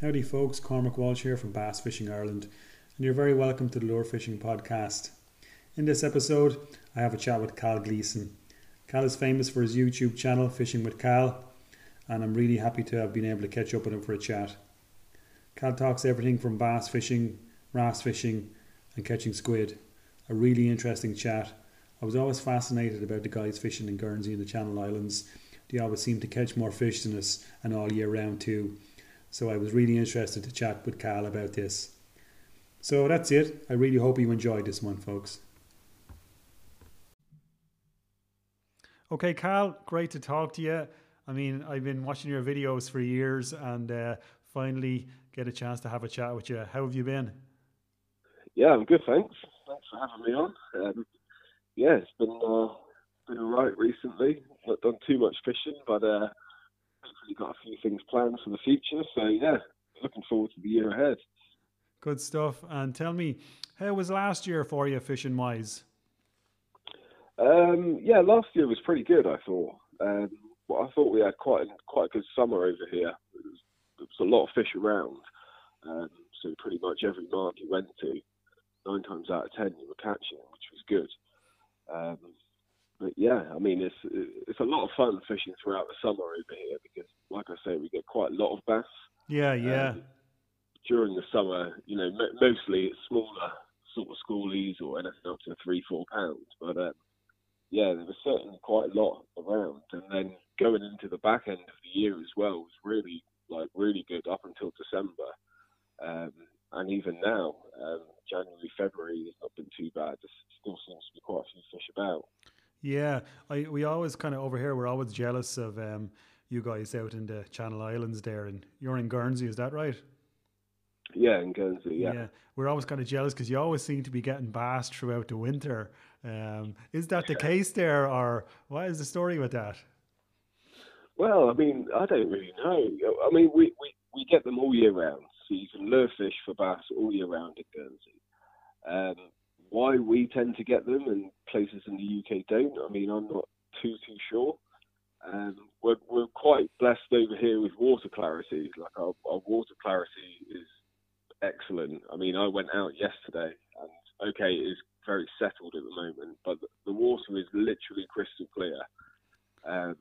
Howdy, folks. Cormac Walsh here from Bass Fishing Ireland, and you're very welcome to the Lure Fishing Podcast. In this episode, I have a chat with Cal Gleeson. Cal is famous for his YouTube channel, Fishing with Cal, and I'm really happy to have been able to catch up with him for a chat. Cal talks everything from bass fishing, wrasse fishing, and catching squid. A really interesting chat. I was always fascinated about the guys fishing in Guernsey and the Channel Islands. They always seem to catch more fish than us, and all year round too. So I was really interested to chat with Cal about this. So that's it. I really hope you enjoyed this one, folks. Okay, Cal, great to talk to you. I mean, I've been watching your videos for years and uh, finally get a chance to have a chat with you. How have you been? Yeah, I'm good, thanks. Thanks for having me on. Um, yeah, it's been uh, been alright recently. Not done too much fishing, but uh, hopefully got a few things planned for the future. So yeah, looking forward to the year ahead. Good stuff. And tell me, how was last year for you fishing wise? Um, yeah, last year was pretty good. I thought. Um, well, I thought we had quite a, quite a good summer over here. It was, there was a lot of fish around, um, so pretty much every mark you went to, nine times out of ten you were catching, which was good. Um, but yeah, I mean it's it's a lot of fun fishing throughout the summer over here because, like I say, we get quite a lot of bass. Yeah, yeah. Um, during the summer, you know, mostly it's smaller sort of schoolies or anything up to three, four pounds. But um, yeah, there was certainly quite a lot around. And then going into the back end of the year as well was really like really good up until December. Um, and even now, um, January, February has not been too bad. There still seems to be quite a few fish about. Yeah, I, we always kind of over here. We're always jealous of um, you guys out in the Channel Islands there, and you're in Guernsey. Is that right? Yeah, in Guernsey. Yeah, yeah. we're always kind of jealous because you always seem to be getting bass throughout the winter. Um, is that the case there, or what is the story with that? Well, I mean, I don't really know. I mean, we, we, we get them all year round, so you can lure fish for bass all year round in Guernsey. Um, why we tend to get them and places in the UK don't, I mean, I'm not too too sure. Um, we're, we're quite blessed over here with water clarity. Like our, our water clarity is excellent. I mean, I went out yesterday, and okay, it is very settled at the moment, but the water is literally crystal clear. Um,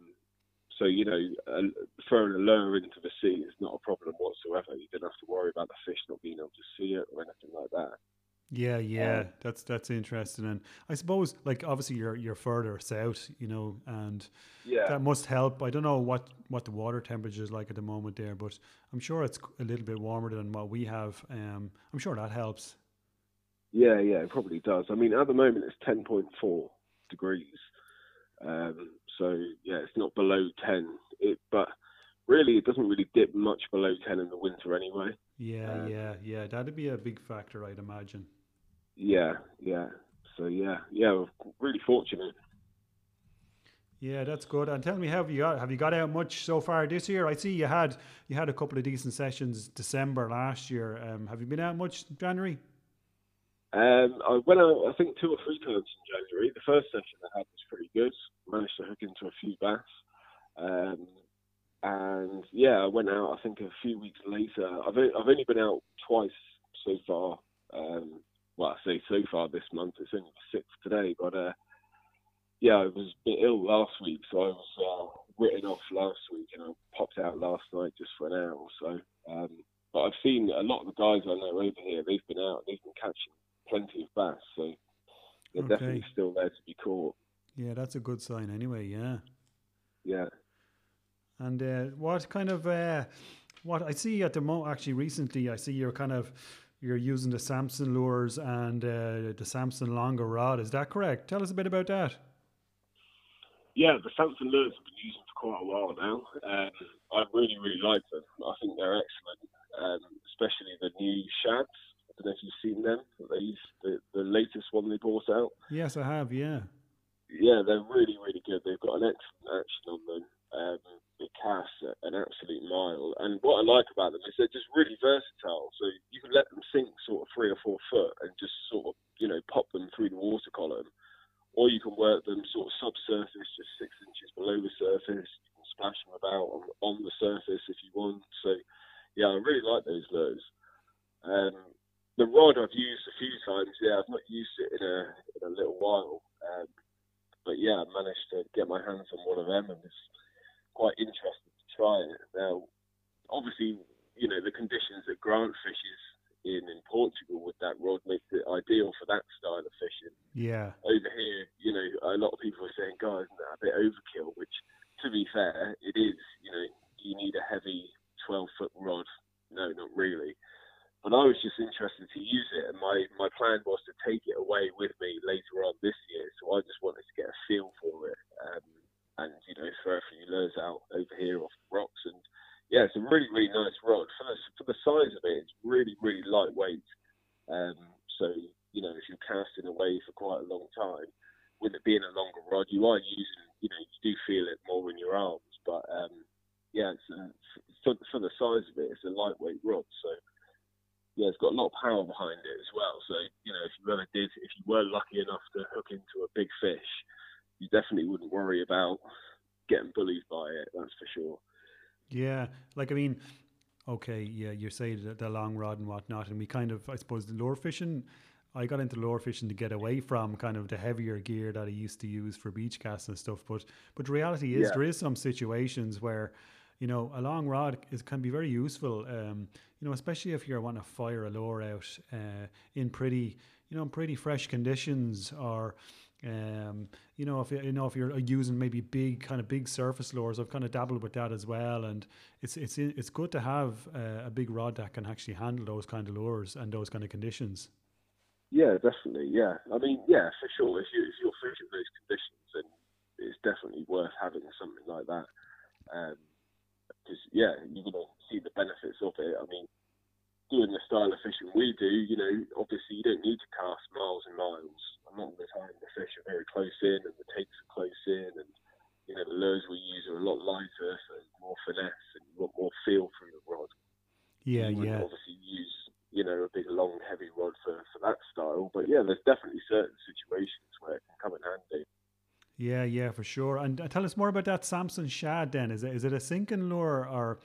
so you know, uh, throwing a lure into the sea is not a problem whatsoever. You don't have to worry about the fish not being able to see it or anything like that. Yeah, yeah, um, that's that's interesting, and I suppose like obviously you're you're further south, you know, and yeah, that must help. I don't know what what the water temperature is like at the moment there, but I'm sure it's a little bit warmer than what we have. Um, I'm sure that helps. Yeah, yeah, it probably does. I mean, at the moment it's 10.4 degrees, um, so yeah, it's not below 10. It, but really, it doesn't really dip much below 10 in the winter anyway. Yeah, um, yeah, yeah. That'd be a big factor, I'd imagine. Yeah, yeah. So yeah, yeah, we're really fortunate. Yeah, that's good. And tell me, have you got have you got out much so far this year? I see you had you had a couple of decent sessions December last year. Um, have you been out much January? Um, I went out, I think, two or three times in January. The first session I had was pretty good. Managed to hook into a few bass. Um, and yeah, I went out. I think a few weeks later. I've I've only been out twice so far. Um, well, I say so far this month. It's only the sixth today, but uh, yeah, I was a bit ill last week, so I was uh, written off last week, and I popped out last night just for an hour or so. Um, but I've seen a lot of the guys I know over here. They've been out. They've been catching plenty of bass, so they're okay. definitely still there to be caught. Yeah, that's a good sign. Anyway, yeah. Yeah. And uh, what kind of uh, what I see at the moment? Actually, recently I see you're kind of you're using the Samson lures and uh, the Samson longer rod. Is that correct? Tell us a bit about that. Yeah, the Samson lures I've been using for quite a while now. Um, I really, really like them. I think they're excellent, um, especially the new shads. I don't know if you've seen them. They the, the latest one they brought out. Yes, I have. Yeah. Yeah, they're really, really good. They've got an excellent action on them. Um, they cast an absolute mile. And what I like about them is they're just really versatile. So you can let them sink sort of three or four foot and just sort of, you know, pop them through the water column. Or you can work them sort of subsurface, just six inches below the surface. You can splash them about on, on the surface if you want. So yeah, I really like those lures. Um, the rod I've used a few times. Yeah, I've not used it in a in a little while. Um, but yeah, I managed to get my hands on one of them and was quite interested to try it. Now, obviously, you know the conditions that Grant fishes in in Portugal with that rod makes it ideal for that style of fishing. Yeah. Over here, you know, a lot of people are saying, "Guys, a bit overkill?" Which, to be fair, it is. You know, you need a heavy 12 foot rod. No, not really. But I was just interested to use it, and my, my plan was to take it away with me later on this year. So I just wanted to get a feel for it, um, and you know, throw a few lures out over here off the rocks. And yeah, it's a really really nice rod for the, for the size of it. It's really really lightweight. Um, so you know, if you're casting away for quite a long time, with it being a longer rod, you are using, you know, you do feel it more in your arms. But um, yeah, it's a, for, for the size of it, it's a lightweight rod. So yeah, it's got a lot of power behind it as well. So you know, if you ever did, if you were lucky enough to hook into a big fish, you definitely wouldn't worry about getting bullied by it. That's for sure. Yeah, like I mean, okay, yeah, you say the, the long rod and whatnot, and we kind of, I suppose, the lure fishing. I got into lure fishing to get away from kind of the heavier gear that I used to use for beach casts and stuff. But but the reality is, yeah. there is some situations where you know, a long rod is, can be very useful. Um, you know, especially if you're wanting to fire a lure out uh, in pretty, you know, in pretty fresh conditions, or um, you know, if you know if you're using maybe big kind of big surface lures, I've kind of dabbled with that as well, and it's it's it's good to have uh, a big rod that can actually handle those kind of lures and those kind of conditions. Yeah, definitely. Yeah, I mean, yeah, for sure. If you if you're fishing those conditions, then it's definitely worth having something like that. Um, because yeah, you're gonna see the benefits of it. I mean, doing the style of fishing we do, you know, obviously you don't need to cast miles and miles. A lot of the time the fish are very close in and the takes are close in, and you know the lures we use are a lot lighter, so more finesse and you want more feel through the rod. Yeah, you yeah. Obviously use you know a big long heavy rod for for that style, but yeah, there's definitely certain situations where it can come in handy. Yeah, yeah, for sure. And uh, tell us more about that Samson shad. Then is it is it a sinking lure or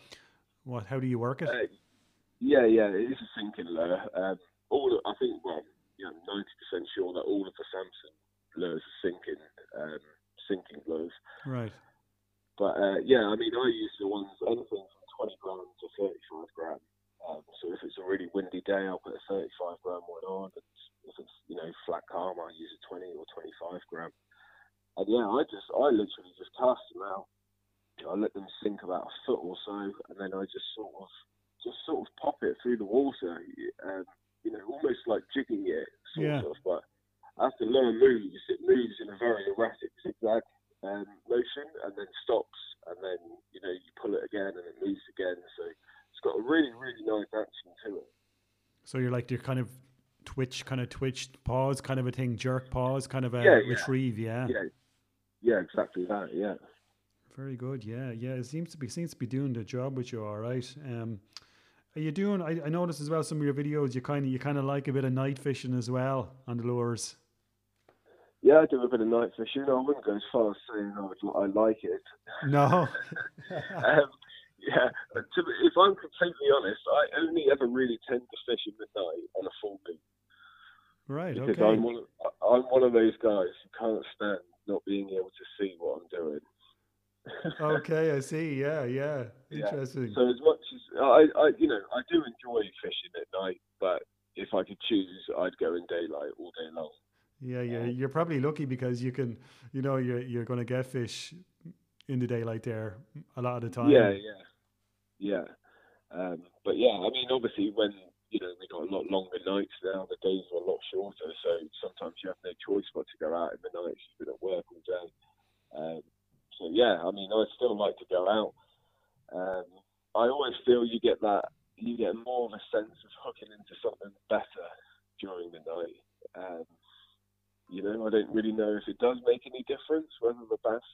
what? How do you work it? Uh, yeah, yeah, it is a sinking lure. Um, all I think, well, you know, ninety percent sure that all of the Samson lures are sinking, um, sinking lures. Right. But uh, yeah, I mean, I use the ones anything from twenty gram to thirty-five gram. Um, so if it's a really windy day, I'll put a thirty-five gram one on. And if it's you know flat calm, I use a twenty or twenty-five gram. And yeah, I just, I literally just cast them out. I let them sink about a foot or so, and then I just sort of, just sort of pop it through the water, um, you know, almost like jigging it, sort yeah. of. But after lower moves, it moves in a very erratic zigzag um, motion, and then stops, and then you know you pull it again, and it moves again. So it's got a really, really nice action to it. So you're like you're kind of twitch, kind of twitch, pause, kind of a thing, jerk, pause, kind of a yeah, retrieve, yeah. Yeah, yeah, exactly that. Yeah. Very good. Yeah, yeah. It seems to be seems to be doing the job with you all right. Um, are you doing? I, I noticed as well some of your videos. You kind of you kind of like a bit of night fishing as well on the lures. Yeah, I do a bit of night fishing. I wouldn't go as far as saying I, I like it. No. um, yeah, to, if I'm completely honest, I only ever really tend to fish in the night on a full moon. Right. Because okay. I'm one, of, I'm one of those guys who can't stand not being able to see what I'm doing. Okay, I see. Yeah, yeah. Interesting. Yeah. So as much as I, I, you know, I do enjoy fishing at night, but if I could choose, I'd go in daylight all day long. Yeah, yeah. You're probably lucky because you can, you know, you're you're going to get fish in the daylight there a lot of the time. Yeah, yeah, yeah. Um, but yeah, I mean, obviously, when you know, we got a lot longer nights now. The days are a lot shorter, so sometimes you have no choice but to go out in the nights. You've been at work all day. Um, so yeah, I mean, I still like to go out. Um, I always feel you get that, you get more of a sense of hooking into something better during the night. Um, you know, I don't really know if it does make any difference whether the bass,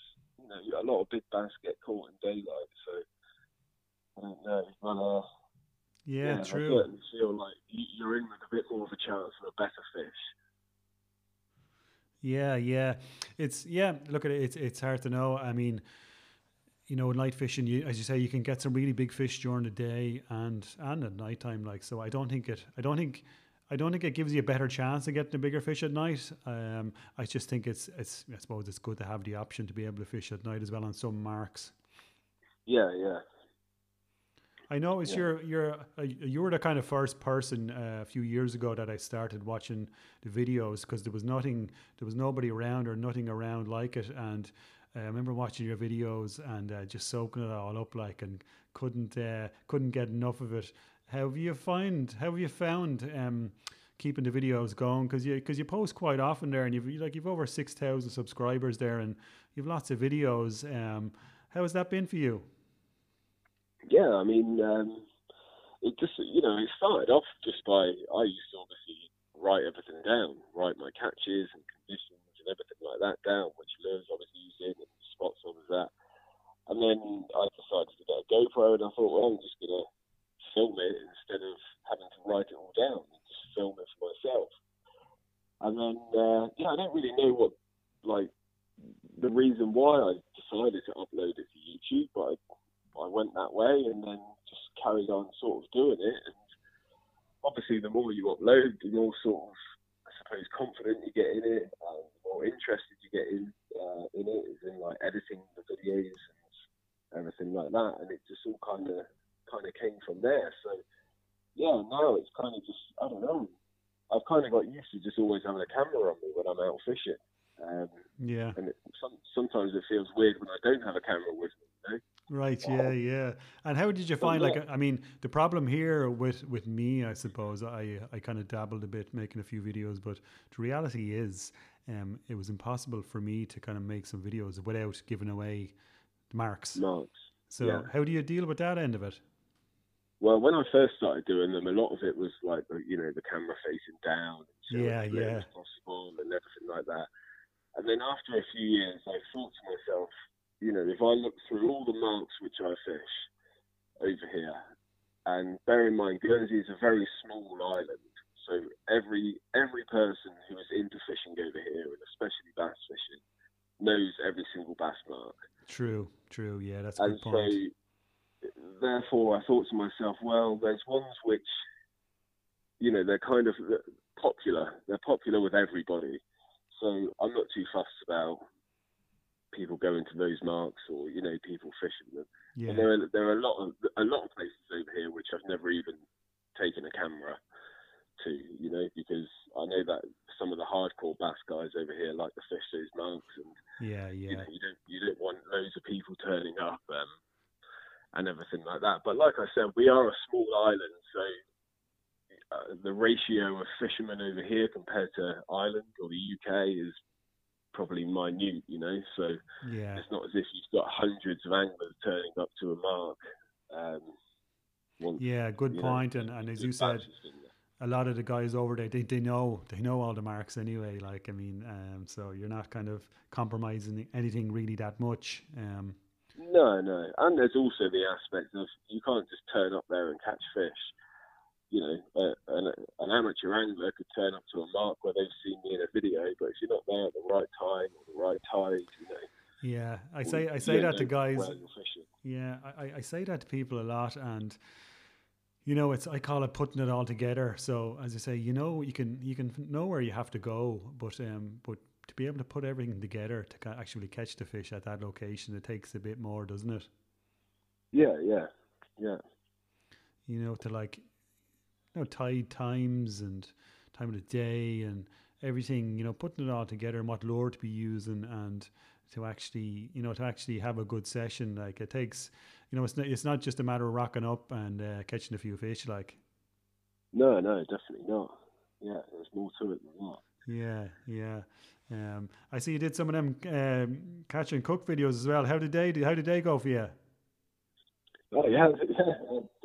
you know, a lot of big bass get caught in daylight, so I don't know. But uh, yeah, yeah, true. I certainly feel like you're in with a bit more of a chance for a better fish. Yeah, yeah. It's yeah. Look at it. It's it's hard to know. I mean, you know, night fishing, you, as you say, you can get some really big fish during the day and and at nighttime. Like, so I don't think it. I don't think. I don't think it gives you a better chance of getting a bigger fish at night. Um, I just think it's it's. I suppose it's good to have the option to be able to fish at night as well on some marks. Yeah, yeah. I know it's yeah. your you're uh, you were the kind of first person uh, a few years ago that I started watching the videos because there was nothing there was nobody around or nothing around like it and uh, I remember watching your videos and uh, just soaking it all up like and couldn't uh, couldn't get enough of it. How have you find how have you found um, keeping the videos going because you because you post quite often there and you've like you've over six thousand subscribers there and you've lots of videos. Um, how has that been for you? Yeah, I mean, um, it just you know it started off just by I used to obviously write everything down, write my catches and conditions and everything like that down, which lures I was using and spots I was at. And then I decided to get a GoPro, and I thought, well, I'm just gonna film it instead of having to write it all down and just film it for myself. And then, uh, yeah, I don't really know what like the reason why I decided to upload it to YouTube, but I I went that way and then just carried on sort of doing it. And obviously, the more you upload, the more sort of, I suppose, confident you get in it, and the more interested you get in uh, in it, is in like editing the videos and everything like that. And it just all kind of kind of came from there. So yeah, now it's kind of just I don't know. I've kind of got used to just always having a camera on me when I'm out fishing. Um, yeah. And it, some, sometimes it feels weird when I don't have a camera with me. You know? Right. Yeah. Yeah. And how did you find? Like, I mean, the problem here with with me, I suppose, I I kind of dabbled a bit making a few videos, but the reality is, um, it was impossible for me to kind of make some videos without giving away marks. Marks. So, yeah. how do you deal with that end of it? Well, when I first started doing them, a lot of it was like you know the camera facing down, yeah, yeah, possible, and everything like that. And then after a few years, I thought to myself, you know, if I look through all the marks which I fish over here, and bear in mind Guernsey is a very small island, so every every person who is into fishing over here, and especially bass fishing, knows every single bass mark. True, true, yeah, that's a and good point. So, therefore, I thought to myself, well, there's ones which, you know, they're kind of popular. They're popular with everybody. So I'm not too fussed about people going to those marks or you know people fishing them. Yeah. And there are there are a lot of a lot of places over here which I've never even taken a camera to, you know, because I know that some of the hardcore bass guys over here like to fish those marks, and yeah, yeah, you, know, you don't you don't want loads of people turning up um, and everything like that. But like I said, we are a small island, so. Uh, the ratio of fishermen over here compared to Ireland or the UK is probably minute, you know. So yeah. it's not as if you've got hundreds of anglers turning up to a mark. Um, yeah, good point. Know, and, and as you said, a lot of the guys over there, they, they know they know all the marks anyway. Like I mean, um, so you're not kind of compromising anything really that much. Um, no, no, and there's also the aspect of you can't just turn up there and catch fish you know, uh, an, an, amateur angler could turn up to a mark where they've seen me in a video, but if you're not there at the right time or the right tide, you know. Yeah, I say I say that to guys. Yeah, I, I say that to people a lot, and you know, it's I call it putting it all together. So as I say, you know, you can you can know where you have to go, but um, but to be able to put everything together to actually catch the fish at that location, it takes a bit more, doesn't it? Yeah, yeah, yeah. You know, to like you know, tide times and time of the day and everything, you know, putting it all together and what lure to be using and to actually, you know, to actually have a good session. Like it takes, you know, it's not, it's not just a matter of rocking up and uh, catching a few fish. Like, no, no, definitely not. Yeah, there's more to it than that. Yeah, yeah. Um, I see you did some of them um, catch and cook videos as well. How did they? How did they go for you? Oh yeah, yeah.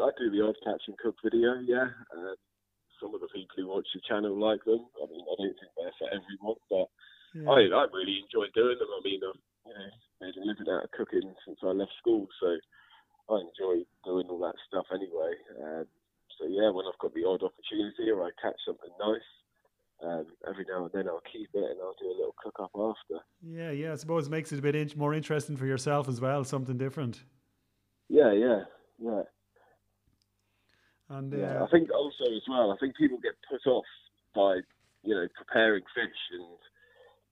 I do the odd catch and cook video. Yeah, uh, some of the people who watch the channel like them. I mean, I don't think they're for everyone, but yeah. I I really enjoy doing them. I mean, I've you know made a living out of cooking since I left school, so I enjoy doing all that stuff anyway. Um, so yeah, when I've got the odd opportunity or I catch something nice, Um, every now and then I'll keep it and I'll do a little cook up after. Yeah, yeah. I suppose it makes it a bit in- more interesting for yourself as well, something different. Yeah, yeah, yeah. And uh, yeah. I think also as well, I think people get put off by you know preparing fish and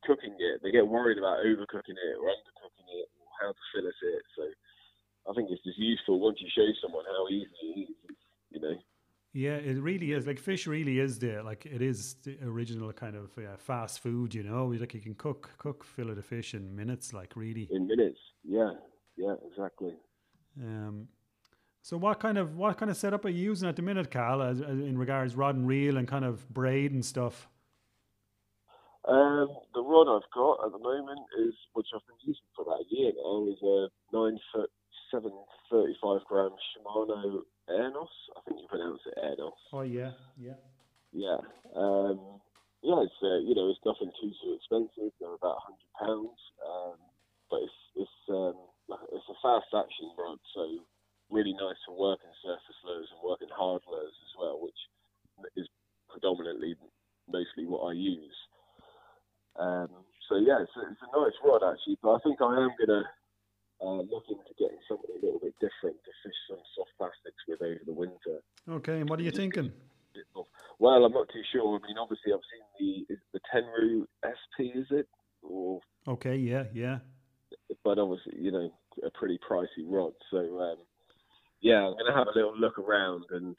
cooking it. They get worried about overcooking it or undercooking it or how to fillet it. So I think it's just useful once you show someone how easy it is. You know. Yeah, it really is. Like fish really is the like it is the original kind of uh, fast food. You know, like you can cook cook fillet of fish in minutes. Like really. In minutes. Yeah. So what kind of what kind of setup are you using at the minute, Cal, as, as in regards rod and reel and kind of braid and stuff? Um, the rod I've got at the moment is, which I've been using for about a year now, is a nine foot seven thirty five gram Shimano Aernos. I think you pronounce it Aernos. Oh yeah, yeah. Yeah. Um, yeah, it's uh, you know it's nothing too too expensive. They're about hundred pounds, um, but it's it's um, it's a fast action rod, so really nice for working surface lures and working hard lures as well, which is predominantly mostly what I use. Um, so yeah, it's, it's a nice rod actually, but I think I am gonna uh, look into getting something a little bit different to fish some soft plastics with over the winter. Okay, and what are you thinking? Well, I'm not too sure. I mean, obviously, I've seen the is it the Tenryu SP, is it? Or okay, yeah, yeah. But a pretty pricey rod. So um, yeah, I'm gonna have a little look around and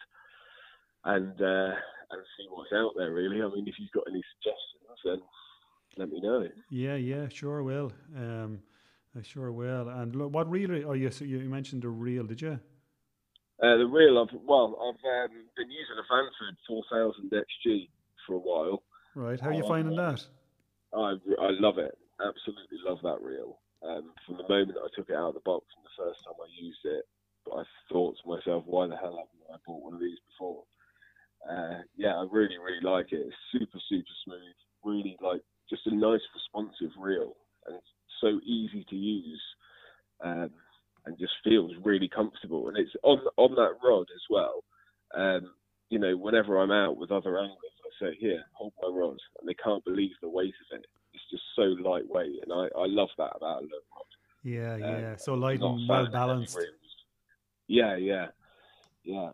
and uh, and see what's out there. Really, I mean, if you've got any suggestions, then let me know. Yeah, yeah, sure will. Um, I sure will. And look, what reel? Are, oh, you you mentioned the reel, did you? Uh, the reel, I've well, I've um, been using a Vanford 4000 XG for a while. Right. How are you finding that? I I love it. Absolutely love that reel. Um, from the moment I took it out of the box and the first time I used it, I thought to myself, why the hell haven't I bought one of these before? Uh, yeah, I really, really like it. It's super, super smooth. Really like just a nice, responsive reel, and so easy to use, um, and just feels really comfortable. And it's on on that rod as well. Um, you know, whenever I'm out with other anglers, I say, "Here, hold my rod," and they can't believe the weight of it. Just so lightweight, and I, I love that about a little rod. Yeah, yeah. Um, so light and well balanced. Yeah, yeah, yeah.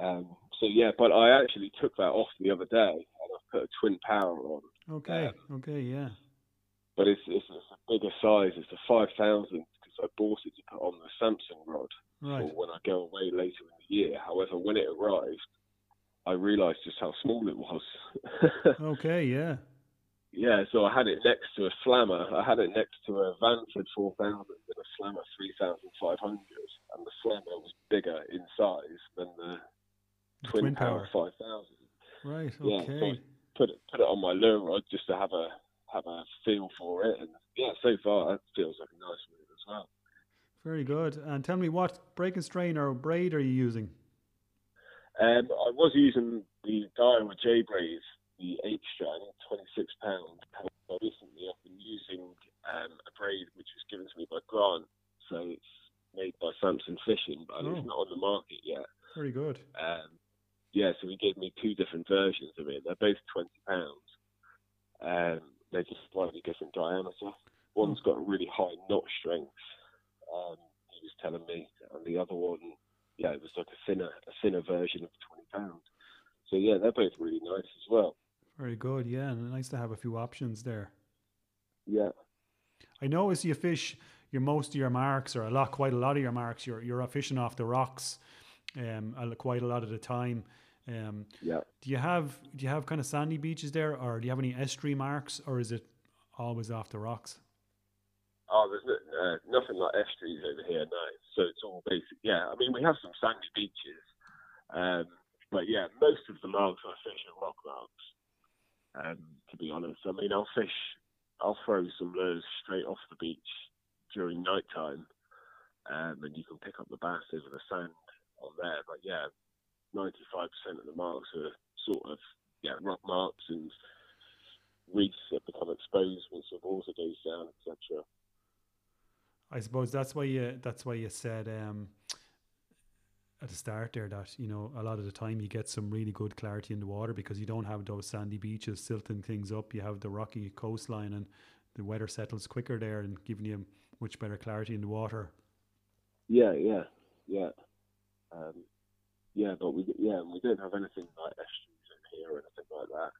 Um, so yeah, but I actually took that off the other day, and I put a twin power on. Okay. Um, okay. Yeah. But it's, it's, it's a bigger size. It's a five thousand because I bought it to put on the Samson rod right. for when I go away later in the year. However, when it arrived, I realised just how small it was. okay. Yeah. Yeah, so I had it next to a slammer. I had it next to a Vanford 4000 and a slammer 3500, and the slammer was bigger in size than the twin, twin power, power 5000. Right. Okay. Yeah, so put it put it on my lure rod just to have a have a feel for it, and yeah, so far it feels like a nice move as well. Very good. And tell me, what break and strain or braid are you using? Um, I was using the Daiwa J braid the H strand, 26 pound. Recently, I've been using um, a braid which was given to me by Grant, so it's made by Samson Fishing, but oh. it's not on the market yet. Very good. Um, yeah, so he gave me two different versions of it. They're both 20 pounds. Um, they're just slightly different diameter. One's got a really high knot strength. Um, he was telling me, and the other one, yeah, it was like a thinner, a thinner version of 20 pounds. So yeah, they're both really nice as well. Very good. Yeah, and nice to have a few options there. Yeah. I notice you fish your most of your marks, or a lot, quite a lot of your marks. You're you're fishing off the rocks, um, quite a lot of the time. Um, yeah. Do you have do you have kind of sandy beaches there, or do you have any estuary marks, or is it always off the rocks? Oh, there's no, uh, nothing like estuaries over here, no. So it's all basic. Yeah, I mean we have some sandy beaches, um, but yeah, most of the marks I fish are rock marks. Um, to be honest, I mean, I'll fish, I'll throw some lures straight off the beach during night time, um, and you can pick up the bass over the sand on there. But yeah, 95% of the marks are sort of yeah rock marks and reefs that become exposed once the water goes down, etc. I suppose that's why you that's why you said um, at the start there that you know a lot of the time you get some really good clarity in the water because you don't have those sandy beaches silting things up. You have the rocky coastline and the weather settles quicker there and giving you much better clarity in the water. Yeah, yeah, yeah, um, yeah. But we yeah we don't have anything like estuaries in here or anything like that.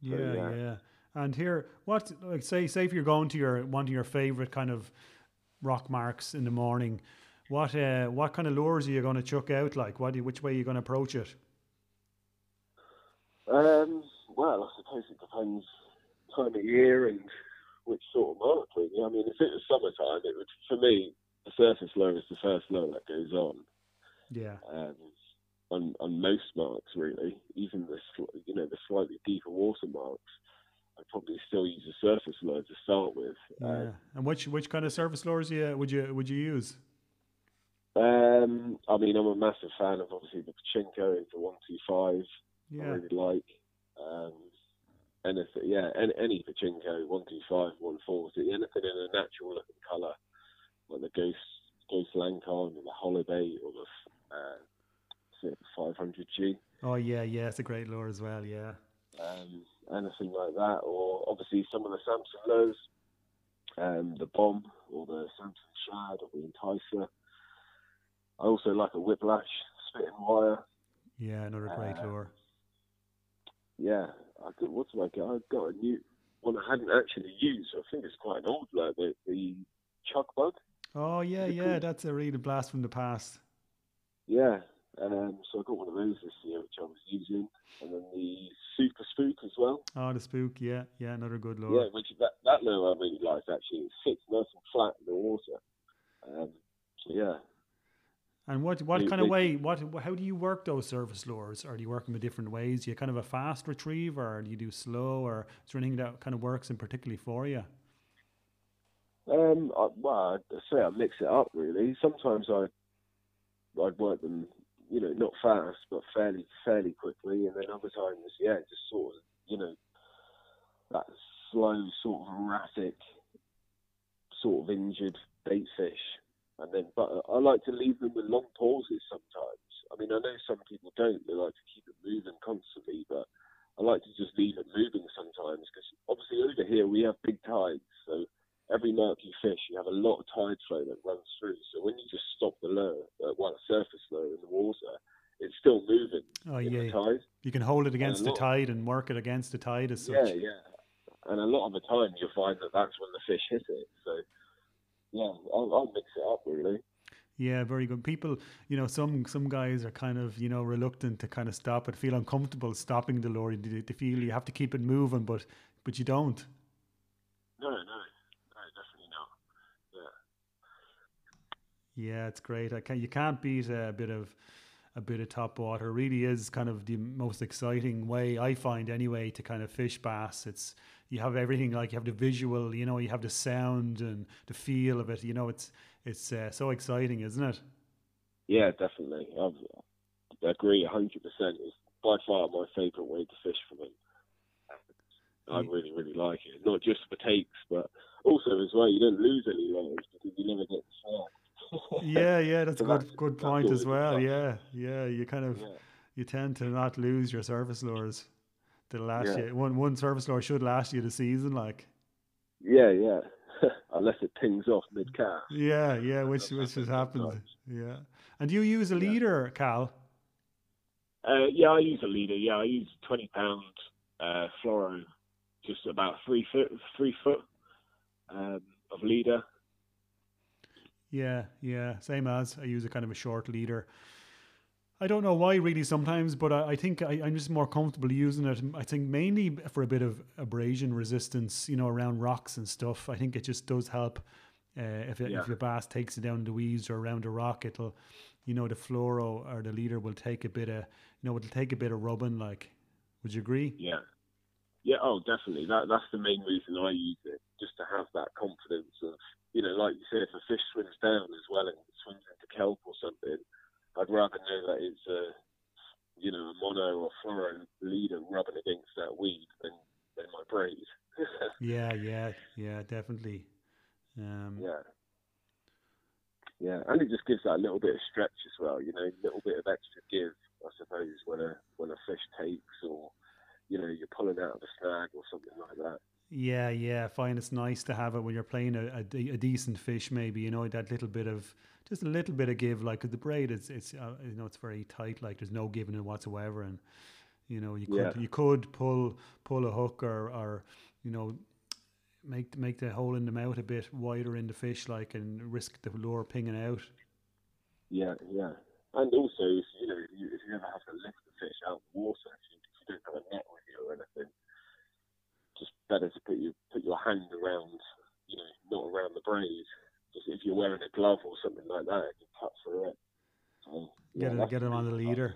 Yeah, so, yeah, yeah. And here, what like say say if you're going to your one of your favorite kind of rock marks in the morning, what uh, what kind of lures are you going to chuck out? Like, what do you, which way are you going to approach it? Um, well, I suppose it depends time of year and which sort of mark. Really. I mean, if it was summertime, it would for me the surface lure is the first lure that goes on. Yeah. Um, on on most marks, really, even the you know the slightly deeper water marks. I'd probably still use a surface lure to start with. Yeah. Um, and which which kind of surface lures you would you would you use? Um, I mean, I'm a massive fan of obviously the Patchinko, the one two five. Yeah. I really like. Um, anything, yeah, any, any Patchinko, one two five, one forty, anything in a natural looking colour, like the Ghost Ghost Lancome or the Holiday or the uh, 500G. Oh yeah, yeah, it's a great lure as well. Yeah. Um, anything like that, or obviously some of the Samson lures, um, the bomb or the Samson shad or the enticer. I also like a whiplash spitting wire. Yeah, another great uh, lure. Yeah, I got, what's my got? I got a new one I hadn't actually used. I think it's quite an old lure, the, the Chug Bug. Oh yeah, yeah, cool? that's a really blast from the past. Yeah, um, so I got one of those this year, which I was using, and then the super spook as well. Oh, the spook, yeah, yeah, another good lure. Yeah, which that that lure I really like actually. It sits nice and flat in the water. Um, so yeah, and what what kind of way? What how do you work those surface lures? Are you working with different ways? Are you kind of a fast retriever or do you do slow, or is there anything that kind of works in particularly for you? Um, I, well, I say I mix it up really. Sometimes I I'd work them, you know, not fast but fairly fairly quickly, and then other times, yeah, just sort of, you know, that slow sort of erratic, sort of injured bait fish and then but I like to leave them with long pauses sometimes. I mean, I know some people don't; they like to keep it moving constantly, but I like to just leave it moving sometimes because obviously over here we have big tides, so every mark you fish, you have a lot of tide flow that runs through. So when you just stop the lure, uh, well, a surface lure in the water, it's still moving. Oh yeah, you can hold it against the tide and work it against the tide as such. Yeah, yeah. And a lot of the time you'll find that that's when the fish hit it. So yeah, I'll, I'll mix it up really. Yeah, very good. People, you know, some some guys are kind of you know reluctant to kind of stop it, feel uncomfortable stopping the lorry. They, they feel you have to keep it moving, but but you don't. No, no, no, definitely not. Yeah. Yeah, it's great. I can you can't beat a bit of a bit of top water. It really is kind of the most exciting way I find anyway to kind of fish bass. It's you have everything like you have the visual, you know, you have the sound and the feel of it. You know, it's it's uh, so exciting, isn't it? Yeah, definitely. I agree, hundred percent. It's by far my favourite way to fish for me. I really, really like it. Not just for takes, but also as well, you don't lose any lures because you never get snagged. yeah, yeah, that's so a good that's, good point as well. Yeah, yeah, you kind of yeah. you tend to not lose your surface lures to last yeah. you. One one surface lure should last you the season, like. Yeah, yeah. Unless it pings off mid cast. Yeah, yeah, which which has happened. Yeah. And do you use a leader, yeah. Cal? Uh, yeah, I use a leader. Yeah, I use twenty pound uh, fluoro, just about three foot three foot um, of leader. Yeah, yeah, same as I use a kind of a short leader. I don't know why really sometimes, but I, I think I, am just more comfortable using it. I think mainly for a bit of abrasion resistance, you know, around rocks and stuff. I think it just does help. Uh, if it, yeah. if the bass takes it down the weeds or around a rock, it'll, you know, the fluoro or the leader will take a bit of, you know, it'll take a bit of rubbing. Like, would you agree? Yeah, yeah. Oh, definitely. That that's the main reason I use it, just to have that confidence of, you know, like you said, if a fish swims down as well and swims into kelp or something I'd rather know that it's a you know a mono or fluoro leader rubbing against that weed than than my braid. yeah, yeah, yeah, definitely. Um, yeah. yeah, and it just gives that little bit of stretch as well. You know, a little bit of extra give, I suppose, when a when a fish takes or you know you're pulling out of a snag or something like that. Yeah, yeah. I find it's nice to have it when you're playing a, a, a, decent fish. Maybe you know that little bit of just a little bit of give. Like the braid, it's it's uh, you know it's very tight. Like there's no giving it whatsoever, and you know you could yeah. you could pull pull a hook or or you know make make the hole in the mouth a bit wider in the fish, like, and risk the lure pinging out. Yeah, yeah, and also if you know if you, if you ever have to lift the fish out of the water, if you, if you don't have a net with you or anything, just better to put your put your hand around, you know, not around the braid. If you're wearing a glove or something like that, you can cut through it. So, yeah, get it, get it on the leader.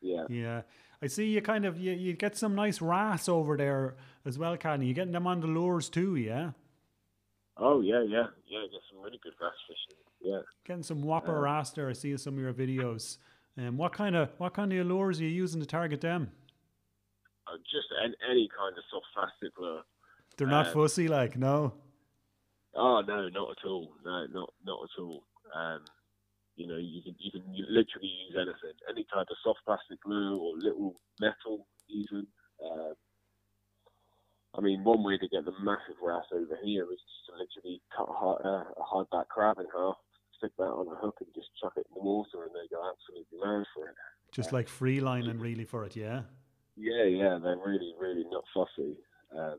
Yeah. Yeah. I see you kind of you, you get some nice wrasse over there as well, Can You getting them on the lures too, yeah? Oh yeah, yeah, yeah. Get some really good wrasse fishing. Yeah. Getting some whopper wrasse there. I see in some of your videos. Um, what kind of what kind of lures are you using to target them? Uh, just any, any kind of soft plastic lure. They're not um, fussy, like no. Oh no, not at all. No, not not at all. Um, you know, you can you can literally use anything, any type of soft plastic glue or little metal even. Uh, I mean, one way to get the massive wrasse over here is just to literally cut a, hard, uh, a hardback crab in half, stick that on a hook, and just chuck it in the water, and they go absolutely mad for it. Just uh, like free lining, really, for it, yeah. Yeah, yeah, they're really, really not fussy. Um,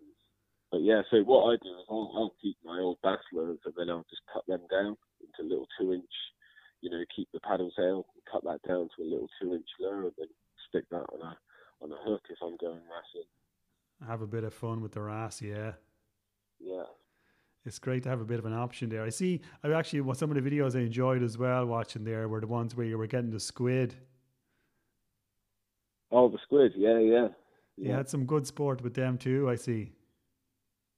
but yeah, so what I do is I'll, I'll keep my old bass lures, and then I'll just cut them down into little two-inch you know, keep the paddle tail, cut that down to a little two inch lure, and then stick that on a on a hook if I'm going wrestling. Have a bit of fun with the wrasse, yeah. Yeah. It's great to have a bit of an option there. I see. I actually what some of the videos I enjoyed as well watching there were the ones where you were getting the squid. Oh, the squid, yeah, yeah. yeah. You had some good sport with them too. I see.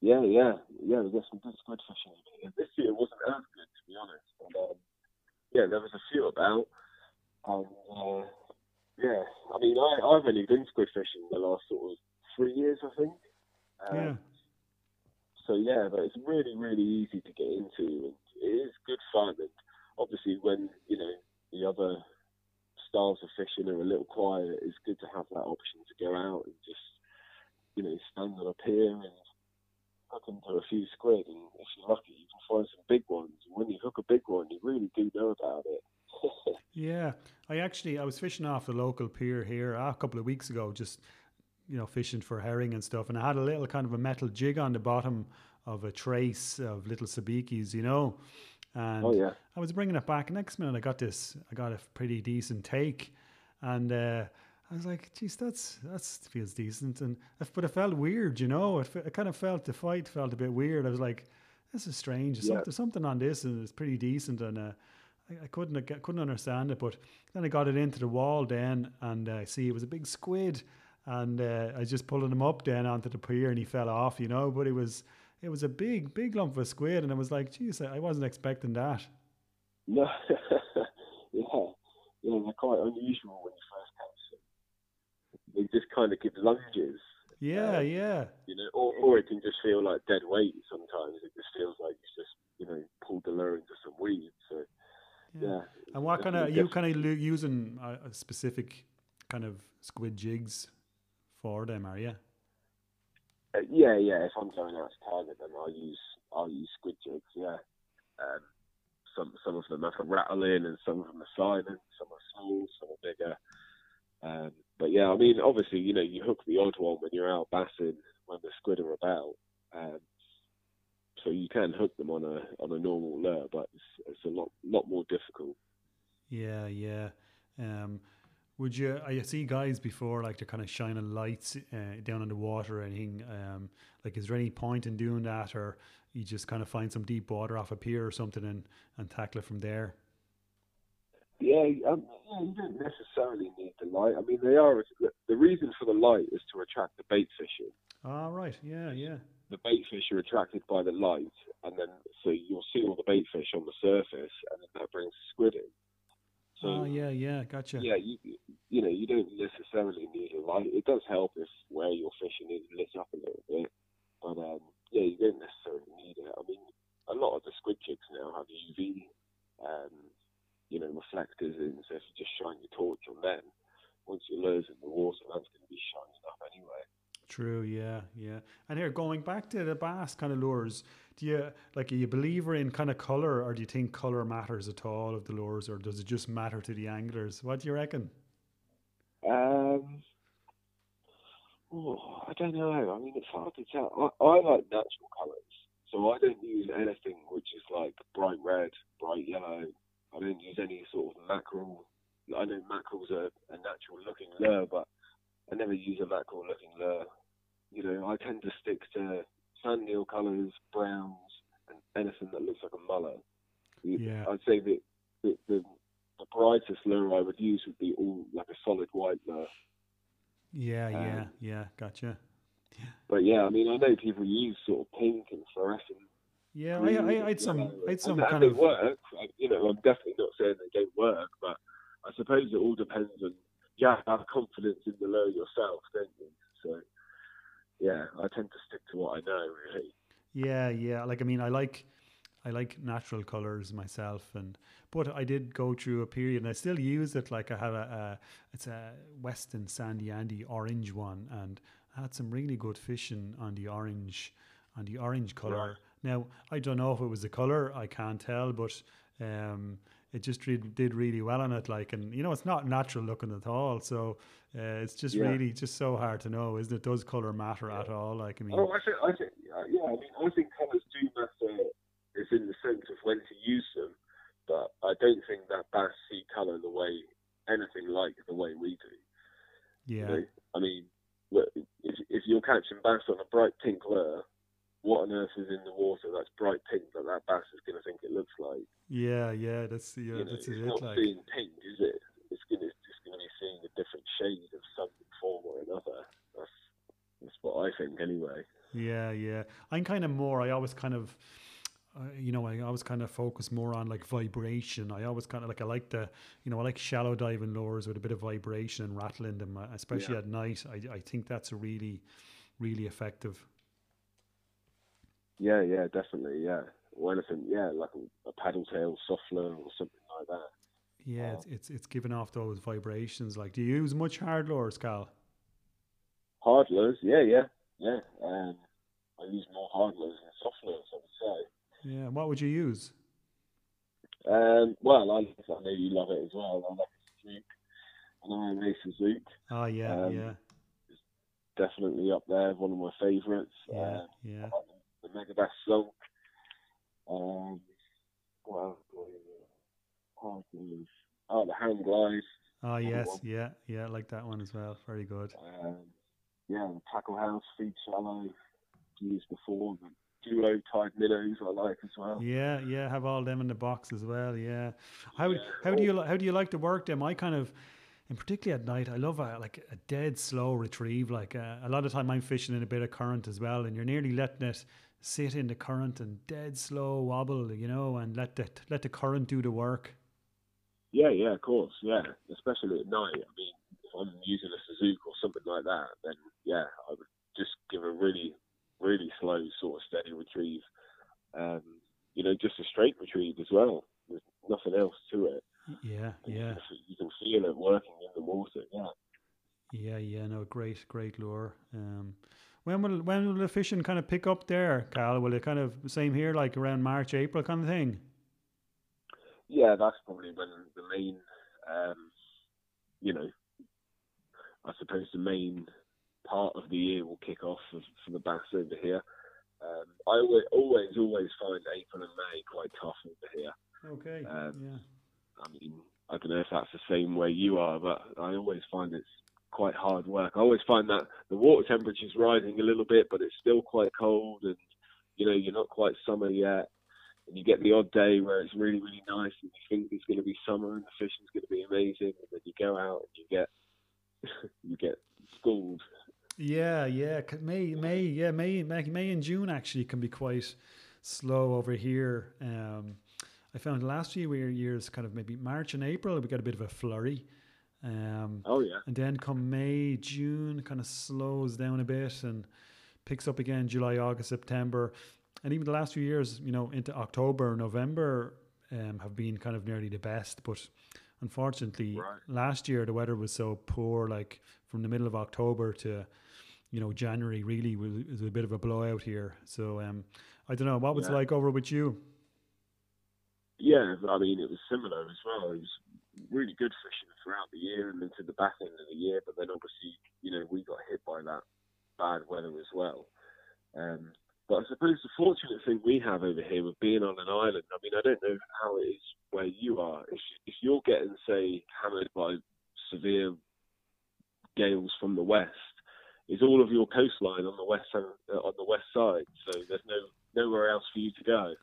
Yeah, yeah, yeah. We got some good squid fishing. This year wasn't as good, to be honest. But, um, yeah, there was a few about. And uh, yeah, I mean, I, I've only been squid fishing the last sort of three years, I think. Um, yeah. So yeah, but it's really, really easy to get into, and it is good fun. And obviously, when you know the other styles of fishing are a little quiet, it's good to have that option to go out and just you know stand on a pier and hook into a few squid, and if you're lucky, you can find some big ones. And when you hook a big one, you really do know about it. yeah, I actually I was fishing off the local pier here a couple of weeks ago, just you know fishing for herring and stuff, and I had a little kind of a metal jig on the bottom of a trace of little sabikis, you know. And oh, yeah. I was bringing it back. Next minute, I got this. I got a pretty decent take, and uh, I was like, geez, that's that's feels decent, and but it felt weird, you know. It, it kind of felt the fight felt a bit weird. I was like, this is strange. There's, yeah. something, something on this, and it's pretty decent, and uh, I, I, couldn't I couldn't understand it. But then I got it into the wall then, and I uh, see it was a big squid, and uh, I was just pulling him up then onto the pier, and he fell off, you know. But it was it was a big big lump of squid, and I was like, geez, I wasn't expecting that. No, yeah, yeah, they're quite unusual when you they just kind of give lunges. Yeah, um, yeah. You know, or, or it can just feel like dead weight sometimes. It just feels like you just, you know, pulled the lure into some weeds. So, yeah. yeah and what kind of, are you kind of using a, a, specific kind of squid jigs for them, are you? Uh, yeah, yeah. If I'm going out to target them, I'll use, I'll use squid jigs, yeah. Um, some, some of them have a rattle in and some of them are silent, some are small, some are bigger. Um, but yeah, I mean, obviously, you know, you hook the odd one when you're out bassing when the squid are about. Um, so you can hook them on a on a normal lure, but it's, it's a lot lot more difficult. Yeah, yeah. Um, would you? I see guys before like they're kind of shining lights uh, down in the water or anything. Um, like, is there any point in doing that, or you just kind of find some deep water off a pier or something and and tackle it from there? Yeah, um, yeah, you don't necessarily need the light. I mean, they are the reason for the light is to attract the bait fishing. Ah, right. Yeah, yeah. The bait fish are attracted by the light, and then so you'll see all the bait fish on the surface, and then that brings squid in. So, oh, yeah, yeah, gotcha. Yeah, you you know you don't necessarily need a light. It does help if where you're fishing is lit up a little bit, but um, yeah, you don't necessarily need it. I mean, a lot of the squid jigs now have UV um, you know, reflectors in. So if you just shine your torch on them, once your lure's in the water, that's going to be shining up anyway. True, yeah, yeah. And here, going back to the bass kind of lures, do you like are you a believer in kind of color, or do you think color matters at all of the lures, or does it just matter to the anglers? What do you reckon? Um, oh, I don't know. I mean, it's hard to tell. I, I like natural colours, so I don't use anything which is like bright red, bright yellow. I don't use any sort of mackerel. I know mackerel's a, a natural looking lure, but I never use a mackerel looking lure. You know, I tend to stick to sandeel colours, browns, and anything that looks like a mullet. Yeah. I'd say that the, the, the brightest lure I would use would be all like a solid white lure. Yeah, yeah, Um, yeah. Gotcha. But yeah, I mean, I know people use sort of pink and fluorescent. Yeah, I, I, I had some, I had some and, kind and of. work. You know, I'm definitely not saying they don't work, but I suppose it all depends on you have confidence in the lure yourself, don't you? So yeah, I tend to stick to what I know really. Yeah, yeah. Like I mean, I like I like natural colors myself, and but I did go through a period, and I still use it. Like I have a, a it's a Westin Sandy Andy orange one, and I had some really good fishing on the orange on the orange color. Right. Now I don't know if it was the color, I can't tell, but um, it just re- did really well on it. Like, and you know, it's not natural looking at all, so uh, it's just Yeah. really just so hard to know, isn't it? Does color matter at all? Like, I mean, Oh, I think, I think, uh, yeah, I mean, I think colours do matter. It's in the sense of when to use them, but I don't think that bass see colour the way anything like the way we do. You yeah. know? I mean, look, if, if you're catching bass on a bright pink lure, what on earth is in the water that's bright pink that that bass is going to think it looks like? Yeah, yeah, that's the yeah, you know, that's it's it. not Like, seeing pink, is it? It's going to it's going to be seeing a different shade of some form or another. That's that's what I think anyway. yeah, yeah. I'm kind of more. I always kind of, uh, you know, I always kind of focus more on like vibration. I always kind of like I like the, you know, I like shallow diving lures with a bit of vibration and rattle in them, uh, especially Yeah. at night. I I think that's a really, really effective. Yeah, yeah, definitely, yeah. Or anything, yeah, like a, a paddle tail soft lure or something like that. Yeah, Wow. it's, it's it's giving off those vibrations. Like, do you use much hard lures, Cal? Hard lures, yeah, yeah, yeah. Um, I use more hard lures than soft lures, I would say. Yeah. What would you use? Um, well, I, I know you love it as well. I like a Sasuke, an IMA Sasuke. Oh yeah, Um, yeah, Definitely up there, one of my favourites. yeah, Um, yeah. I like the, Megabass Sunk. Um, what else do I use? Hard lures. Oh, the Hand Glide. Oh yes, yeah, yeah. I like that one as well. Very good. Um, yeah, the Tackle House, Feed Shallow, used before. The Duo Tide Minnows I like as well. Yeah, yeah, have all them in the box as well. Yeah. How Yeah. how do you how do you like to work them? I kind of, and particularly at night, I love a, like a dead slow retrieve. Like uh, a lot of time, I'm fishing in a bit of current as well, and you're nearly letting it sit in the current and dead slow wobble, you know, and let the let the current do the work. Yeah, yeah, of course, yeah. Especially at night. I mean, if I'm using a Sasuke or something like that, then yeah, I would just give a really, really slow sort of steady retrieve. Um, you know, just a straight retrieve as well. There's nothing else to it. Yeah, And yeah, You can, you can feel it working in the water. Yeah. yeah, yeah. No, great, great lure. Um, when will when will the fishing kind of pick up there, Cal? Will it kind of same here, like around March, April kind of thing? Yeah, that's probably when the main, um, you know, I suppose the main part of the year will kick off for, for the bass over here. Um, I always, always, always find April and May quite tough over here. Okay. Um, yeah. I mean, I don't know if that's the same way you are, but I always find it's quite hard work. I always find that the water temperature is rising a little bit, but it's still quite cold, and you know you're not quite summer yet. And you get the odd day where it's really, really nice, and you think it's going to be summer and the fishing's going to be amazing, and then you go out and you get you get schooled. Yeah, yeah. May, May, yeah, May, May, May and June actually can be quite slow over here. Um, I found last few year- years, kind of maybe March and April, we got a bit of a flurry. Um, Oh yeah, and then come May, June, kind of slows down a bit and picks up again July, August, September. And even the last few years, you know, into October, November, um, have been kind of nearly the best, but unfortunately, Right. last year the weather was so poor. Like from the middle of October to you know January, really was, a bit of a blowout here. So um, I don't know what was it Yeah. like over with you. Yeah, I mean, it was similar as well. It was really good fishing throughout the year and into the back end of the year, but then obviously, you know, we got hit by that bad weather as well. Um, but I suppose the fortunate thing we have over here with being on an island, I mean, I don't know how it is where you are. If, if you're getting, say, hammered by severe gales from the west, is all of your coastline on the west uh, on the west side, so there's no nowhere else for you to go.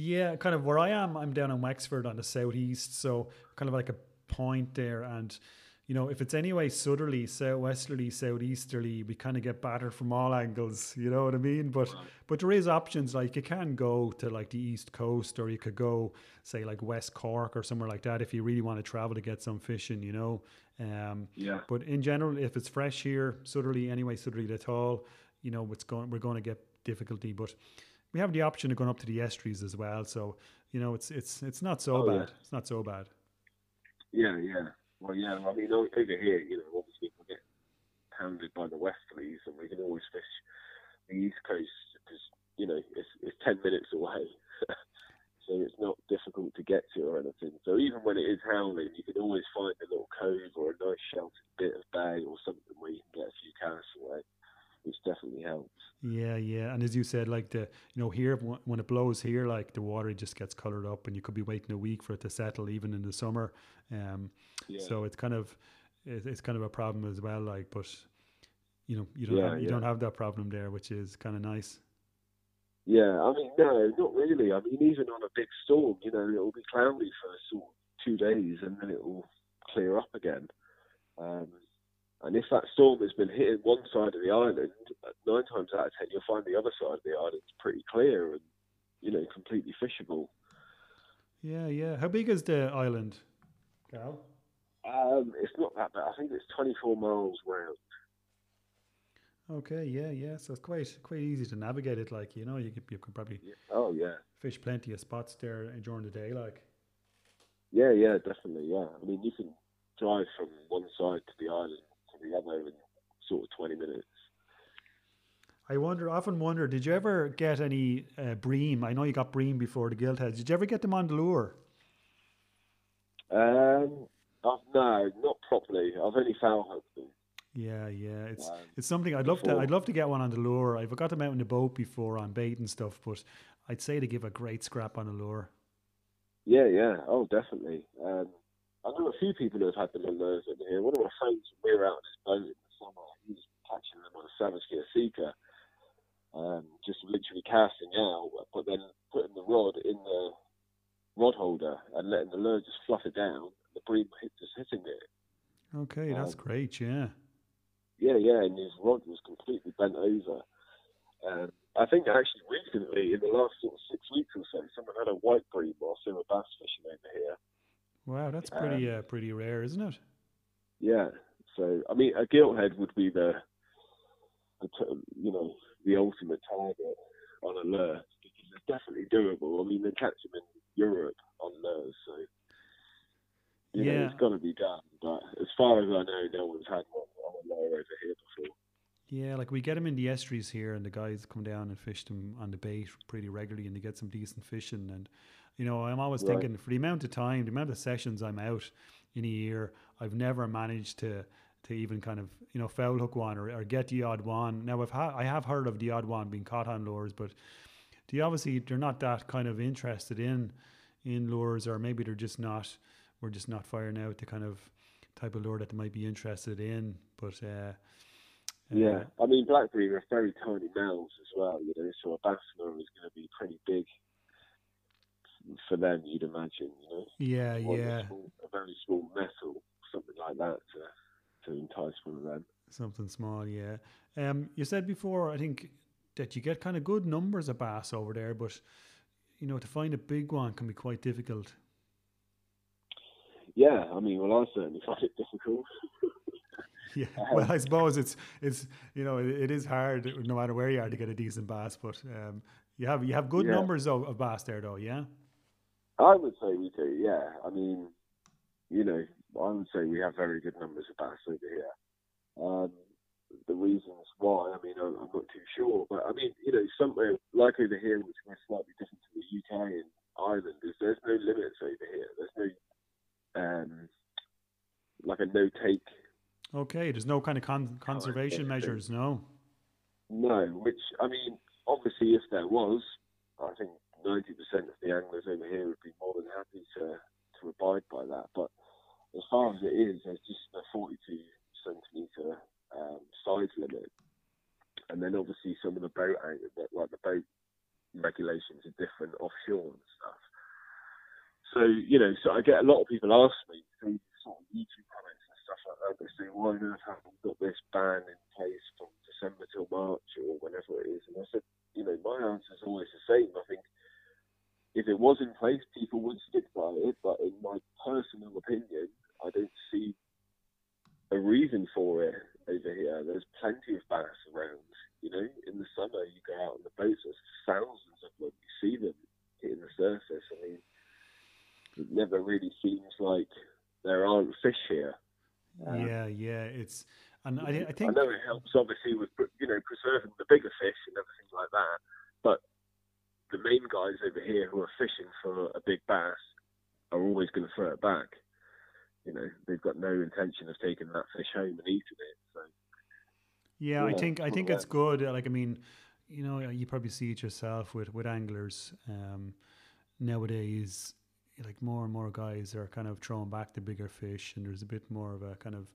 Yeah, kind of where I am, I'm down in Wexford on the southeast, so kind of like a point there. And you know, if it's anyway southerly, southwesterly, southeasterly, we kind of get battered from all angles. You know what I mean? But but there is options like you can go to like the east coast, or you could go say like West Cork or somewhere like that if you really want to travel to get some fishing. You know. Um, Yeah. but in general, if it's fresh here, southerly anyway, southerly at all, you know, it's going. We're going to get difficulty, but we have the option of going up to the estuaries as well. So you know, it's it's it's not so Oh, yeah. bad. It's not so bad. Yeah, yeah. Well, yeah. I mean, over here, you know, obviously we get pounded by the westerlies, and we can always fish the east coast because you know it's it's ten minutes away, so it's not difficult to get to or anything. So even when it is howling, you can always find a little cove or a nice sheltered bit of bay or something where you can get a few casts away, which definitely helps. Yeah, yeah. And as you said, like the you know here when it blows here, like the water just gets colored up, and you could be waiting a week for it to settle, even in the summer. Um, Yeah. so it's kind of it's kind of a problem as well. Like, but you know you don't Yeah, have, you yeah. don't have that problem there, which is kind of nice. Yeah, I mean, no, not really. I mean, even on a big storm, you know, it'll be cloudy for sort of two days and then it will clear up again. Um, and if that storm has been hitting one side of the island, uh, nine times out of ten, you'll find the other side of the island pretty clear and, you know, completely fishable. Yeah, yeah. How big is the island, Cal? Um, it's not that bad. I think it's 24 miles round. Okay, yeah, yeah. So it's quite quite easy to navigate it. Like you know, you could you could probably Yeah. Oh, yeah. fish plenty of spots there during the day. Like Yeah, yeah, definitely, yeah. I mean, you can drive from one side to the island to the other in sort of 20 minutes. I wonder, often wonder, did you ever get any uh, bream? I know you got bream before the gilt heads. Did you ever get them on the lure? Um, I've, no, not properly. I've only foul hooked them. Yeah, yeah. It's Um, it's something I'd love to. I'd love to get one on the lure. I've got them out in the boat before on bait and stuff, but I'd say they give a great scrap on a lure. Yeah, yeah. Oh, definitely. Um, I know a few people who have had them on those in here. One of my friends, we were out on his boat in the summer. He was catching them on a Savage Gear Seeker, um, just literally casting out, but then putting the rod in the rod holder and letting the lure just it down. The bream hit, just hitting it. Okay, that's Um, great. Yeah. Yeah, yeah, and his rod was completely bent over. Um, I think actually recently, in the last sort of six weeks or so, someone had a white bream whilst they were bass fishing over here. Wow, that's pretty uh, pretty rare, isn't it? Yeah, so I mean, a gilthead would be the, the you know, the ultimate target on a lure because it's definitely doable. I mean, they catch them in Europe on lures, so you know, Yeah. it's got to be done. But as far as I know, no one's had one on a lure over here before. Yeah, like we get them in the estuaries here, and the guys come down and fish them on the bait pretty regularly, and they get some decent fishing. And you know, I'm always Right. thinking for the amount of time, the amount of sessions I'm out in a year, I've never managed to to even kind of you know foul hook one or, or get the odd one. Now I've ha- I have heard of the odd one being caught on lures, but they obviously they're not that kind of interested in in lures, or maybe they're just not. We're just not firing out the kind of type of lure that they might be interested in. But uh, Yeah, I mean blackberry are very tiny mouths as well, you know, so a bass lure is going to be pretty big for them, you'd imagine, you know. yeah, Or a yeah. small- a very small metal, something like that, to to entice one of them. Something small, yeah. Um, you said before, I think that you get kind of good numbers of bass over there, but you know to find a big one can be quite difficult. Yeah, I mean, well, I certainly find it difficult. Yeah. Well, I suppose it's it's you know it, it is hard no matter where you are to get a decent bass, but um, you have you have good Yeah. numbers of, of bass there though, yeah. I would say we do. Yeah, I mean, you know, I would say we have very good numbers of bass over here. Um, the reasons why, I mean, I'm, I'm, not too sure, but I mean, you know, somewhere like over here, which is slightly different to the UK and Ireland, is there's no limits over here. There's no um, like a no take. Okay, there's no kind of con- conservation measures, no. No, which I mean, obviously, if there was, I think 90% of the anglers over here would be more than happy to to abide by that. But as far as it is, there's just a 42 centimetre um, size limit, and then obviously some of the boat like the boat regulations are different offshore and stuff. So you know, so I get a lot of people ask me through sort of YouTube comments and stuff like that. They say, "Why on earth haven't we got this ban in place from December till March or whenever it is?" And I said, you know, my answer is always the same. I think if it was in place, people would stick by it. But in my personal opinion, I don't see a reason for it over here. There's plenty of bass around. You know, in the summer you go out on the boats, there's thousands of them. You see them hitting the surface. I mean, it never really seems like there aren't fish here. Um, yeah, yeah, it's and I, I think I know it helps obviously with you know preserving the bigger fish and everything like that, but the main guys over here who are fishing for a big bass are always going to throw it back. You know, they've got no intention of taking that fish home and eating it. So yeah, yeah I think I think it's good. Like I mean, you know, you probably see it yourself with with anglers um, nowadays. Like more and more guys are kind of throwing back the bigger fish, and there's a bit more of a kind of,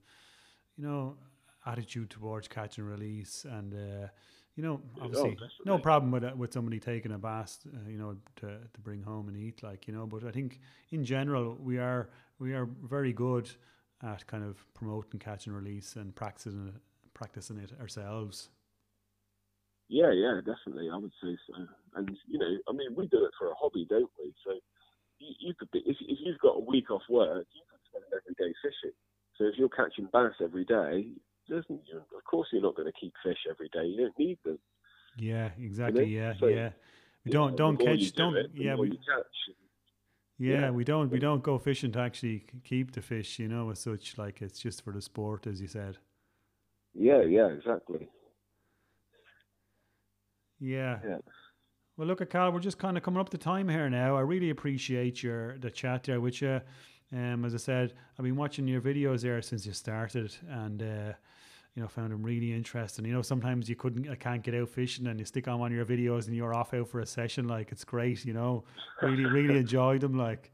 you know, attitude towards catch and release and. Uh, you know, obviously, oh, no problem with with somebody taking a bass, uh, you know, to to bring home and eat, like you know. But I think in general, we are we are very good at kind of promoting catch and release and practicing it, practicing it ourselves. Yeah, yeah, definitely. I would say so. And you know, I mean, we do it for a hobby, don't we? So you, you could be if if you've got a week off work, you could spend every day fishing. So if you're catching bass every day, doesn't you of course you're not going to keep fish every day. You don't need them. Yeah, exactly. You know? Yeah, so, yeah. We don't know, don't catch. Do not yeah, we. Yeah, yeah, we don't we don't go fishing to actually keep the fish, you know, as such. Like it's just for the sport, as you said. Yeah, yeah, exactly. Yeah. yeah. Well, look at Cal. We're just kind of coming up to time here now. I really appreciate your the chat there with you. Um, as I said, I've been watching your videos there since you started, and uh, you know, found them really interesting. You know, sometimes you couldn't, I can't get out fishing, and you stick on one of your videos, and you're off out for a session. Like it's great, you know. Really, really enjoyed them. Like,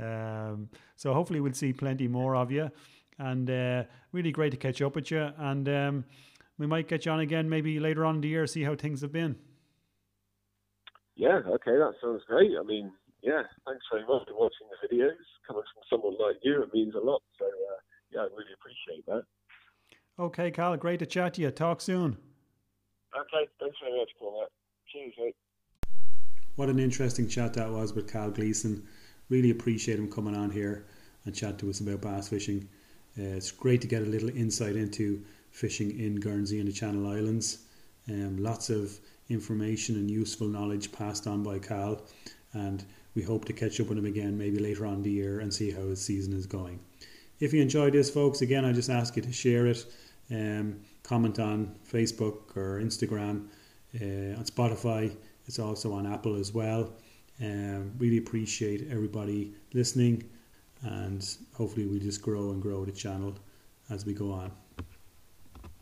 um, so hopefully we'll see plenty more of you, and uh, really great to catch up with you. And um, we might get you on again maybe later on in the year, see how things have been. Yeah. Okay, that sounds great. I mean, yeah, thanks very much for watching the videos. Coming from someone like you, it means a lot. So, uh, yeah, I really appreciate that. Okay, Cal, great to chat to you. Talk soon. Okay, thanks very much, Paul. Cheers, mate. What an interesting chat that was with Cal Gleeson. Really appreciate him coming on here and chat to us about bass fishing. Uh, it's great to get a little insight into fishing in Guernsey and the Channel Islands. Um, lots of information and useful knowledge passed on by Cal, and we hope to catch up with him again maybe later on the year and see how his season is going. If you enjoyed this, folks, again, I just ask you to share it, um, comment on Facebook or Instagram, uh, on Spotify. It's also on Apple as well. Um, really appreciate everybody listening, and hopefully, we just grow and grow the channel as we go on.